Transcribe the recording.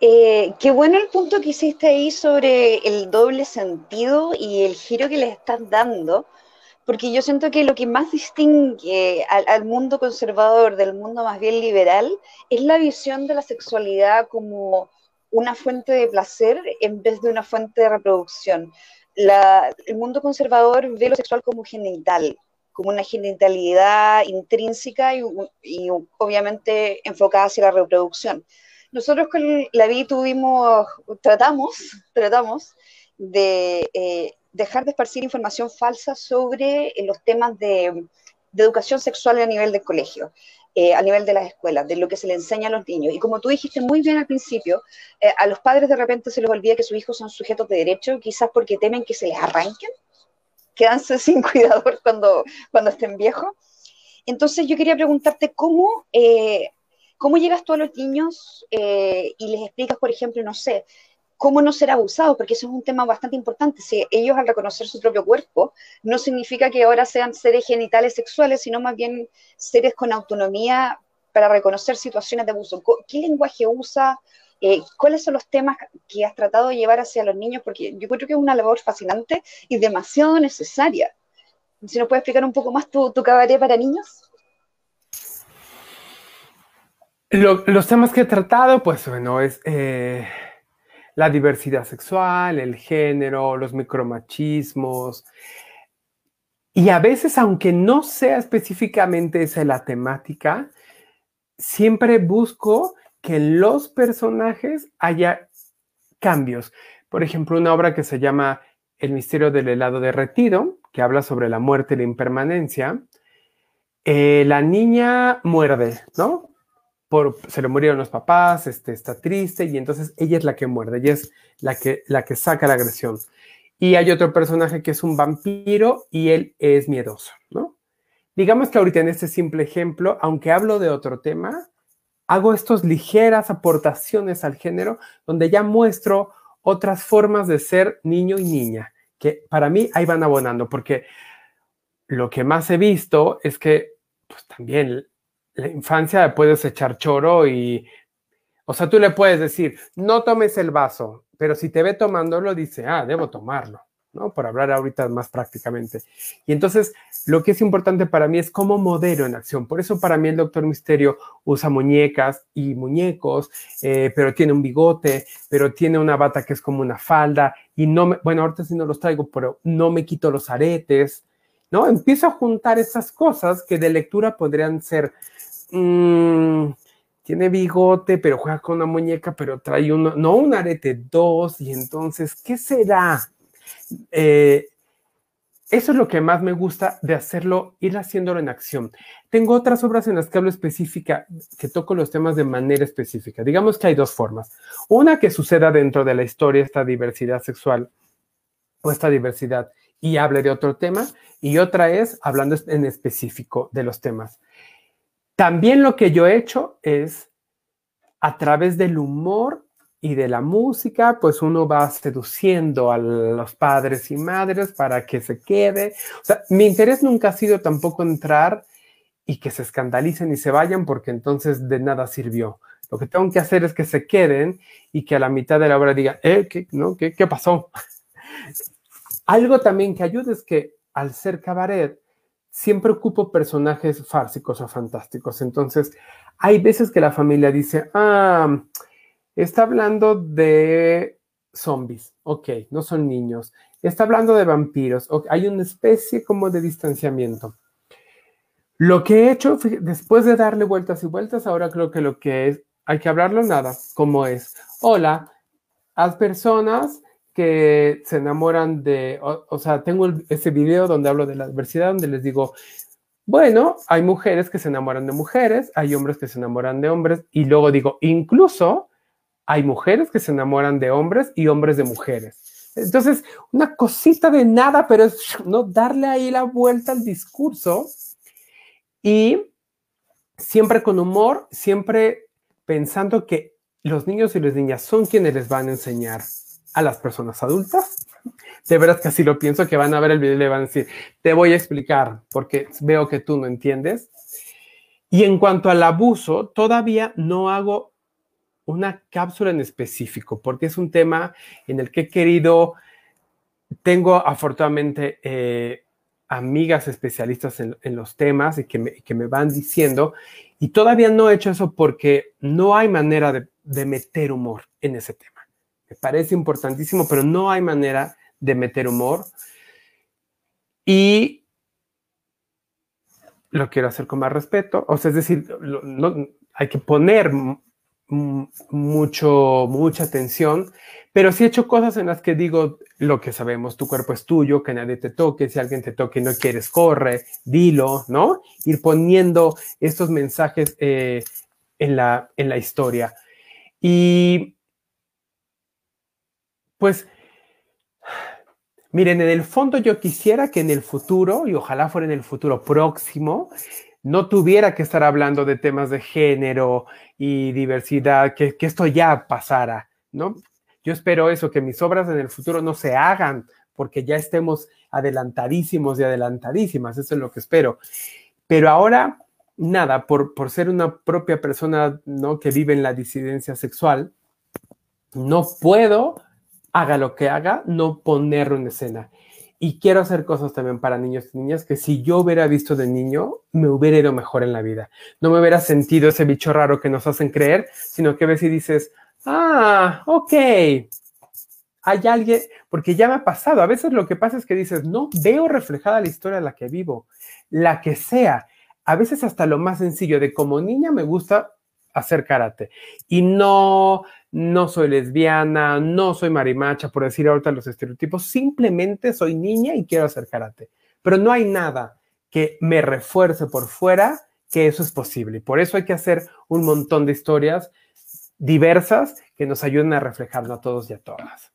Eh, qué bueno el punto que hiciste ahí sobre el doble sentido y el giro que le estás dando, porque yo siento que lo que más distingue al, mundo conservador del mundo más bien liberal es la visión de la sexualidad como una fuente de placer en vez de una fuente de reproducción. el mundo conservador ve lo sexual como genital, como una genitalidad intrínseca y, obviamente enfocada hacia la reproducción. Nosotros con la vi tuvimos, tratamos, tratamos de eh, dejar de esparcir información falsa sobre eh, los temas de, educación sexual a nivel del colegio. Eh, a nivel de las escuelas, de lo que se le enseña a los niños. Y como tú dijiste muy bien al principio, a los padres de repente se les olvida que sus hijos son sujetos de derecho, quizás porque temen que se les arranquen, quedanse sin cuidador cuando, cuando estén viejos. Entonces yo quería preguntarte cómo, cómo llegas tú a los niños y les explicas, por ejemplo, no sé, cómo no ser abusados, porque eso es un tema bastante importante. Si ellos al reconocer su propio cuerpo, no significa que ahora sean seres genitales sexuales, sino más bien seres con autonomía para reconocer situaciones de abuso. ¿Qué lenguaje usa? Eh, ¿Cuáles son los temas que has tratado de llevar hacia los niños? Porque yo creo que es una labor fascinante y demasiado necesaria. Si nos puedes explicar un poco más tu, tu cabaret para niños. Los temas que he tratado, pues bueno, es... Eh la diversidad sexual, el género, los micromachismos. Y a veces, aunque no sea específicamente esa la temática, siempre busco que en los personajes haya cambios. Por ejemplo, una obra que se llama El misterio del helado derretido, que habla sobre la muerte y la impermanencia. Eh, la niña muerde, ¿no? Se le murieron los papás, este, está triste y entonces ella es la que muerde, ella es la que, la que saca la agresión. Y hay otro personaje que es un vampiro y él es miedoso, ¿no? Digamos que ahorita en este simple ejemplo, aunque hablo de otro tema, hago estas ligeras aportaciones al género donde ya muestro otras formas de ser niño y niña, que para mí ahí van abonando, porque lo que más he visto es que pues también la infancia puedes echar choro y, o sea, tú le puedes decir, no tomes el vaso, pero si te ve tomándolo, dice, ah, debo tomarlo, ¿no? Por hablar ahorita más prácticamente. Y entonces, lo que es importante para mí es cómo modelo en acción. Por eso para mí el Doctor Misterio usa muñecas y muñecos, eh, pero tiene un bigote, pero tiene una bata que es como una falda y no me, bueno, ahorita sí no los traigo, pero no me quito los aretes, ¿no? Empiezo a juntar esas cosas que de lectura podrían ser Mm, tiene bigote, pero juega con una muñeca, pero trae uno, no un arete, dos, y entonces, ¿qué será? Eh, eso es lo que más me gusta de hacerlo, ir haciéndolo en acción. Tengo otras obras en las que hablo específica, que toco los temas de manera específica. Digamos que hay dos formas. Una que suceda dentro de la historia, esta diversidad sexual o esta diversidad, y hable de otro tema, y otra es hablando en específico de los temas. También lo que yo he hecho es, a través del humor y de la música, pues uno va seduciendo a los padres y madres para que se quede. O sea, mi interés nunca ha sido tampoco entrar y que se escandalicen y se vayan porque entonces de nada sirvió. Lo que tengo que hacer es que se queden y que a la mitad de la obra digan, eh, ¿qué, no? ¿Qué, qué pasó? Algo también que ayuda es que al ser cabaret, siempre ocupo personajes fársicos o fantásticos. Entonces, hay veces que la familia dice, ah, está hablando de zombies, ok, no son niños. Está hablando de vampiros, hay una especie como de distanciamiento. Lo que he hecho, después de darle vueltas y vueltas, ahora creo que lo que es, hay que hablarlo nada, como es, hola, haz personas que se enamoran de, o, sea, tengo ese video donde hablo de la adversidad, donde les digo, bueno, hay mujeres que se enamoran de mujeres, hay hombres que se enamoran de hombres, y luego digo, incluso hay mujeres que se enamoran de hombres y hombres de mujeres. Entonces, una cosita de nada, pero es no darle ahí la vuelta al discurso y siempre con humor, siempre pensando que los niños y las niñas son quienes les van a enseñar a las personas adultas. De veras que así lo pienso, que van a ver el video y le van a decir, te voy a explicar porque veo que tú no entiendes. Y en cuanto al abuso, todavía no hago una cápsula en específico, porque es un tema en el que he querido, tengo afortunadamente eh, amigas especialistas en, los temas y que me, que me, van diciendo, y todavía no he hecho eso porque no hay manera de, de meter humor en ese tema. Parece importantísimo, pero no hay manera de meter humor. Y lo quiero hacer con más respeto. O sea, es decir, no, hay que poner mucho, mucha atención, pero sí he hecho cosas en las que digo lo que sabemos, tu cuerpo es tuyo, que nadie te toque, si alguien te toque y no quieres, corre, dilo, ¿no? Ir poniendo estos mensajes eh, en, la, en la historia. Y pues Miren, en el fondo yo quisiera que en el futuro, y ojalá fuera en el futuro próximo, no tuviera que estar hablando de temas de género y diversidad, que, esto ya pasara, ¿no? Yo espero eso, que mis obras en el futuro no se hagan porque ya estemos adelantadísimos y adelantadísimas, eso es lo que espero. Pero ahora, nada, por, por ser una propia persona ¿no? que vive en la disidencia sexual, no puedo haga lo que haga, no ponerlo en escena. Y quiero hacer cosas también para niños y niñas que si yo hubiera visto de niño, me hubiera ido mejor en la vida. No me hubiera sentido ese bicho raro que nos hacen creer, sino que ves y dices, ah, ok, hay alguien, porque ya me ha pasado. A veces lo que pasa es que dices, no veo reflejada la historia de la que vivo, la que sea. A veces hasta lo más sencillo de como niña me gusta hacer karate y no no soy lesbiana, no soy marimacha, por decir ahorita los estereotipos, simplemente soy niña y quiero hacer karate. Pero no hay nada que me refuerce por fuera que eso es posible. Y por eso hay que hacer un montón de historias diversas que nos ayuden a reflejarlo a todos y a todas.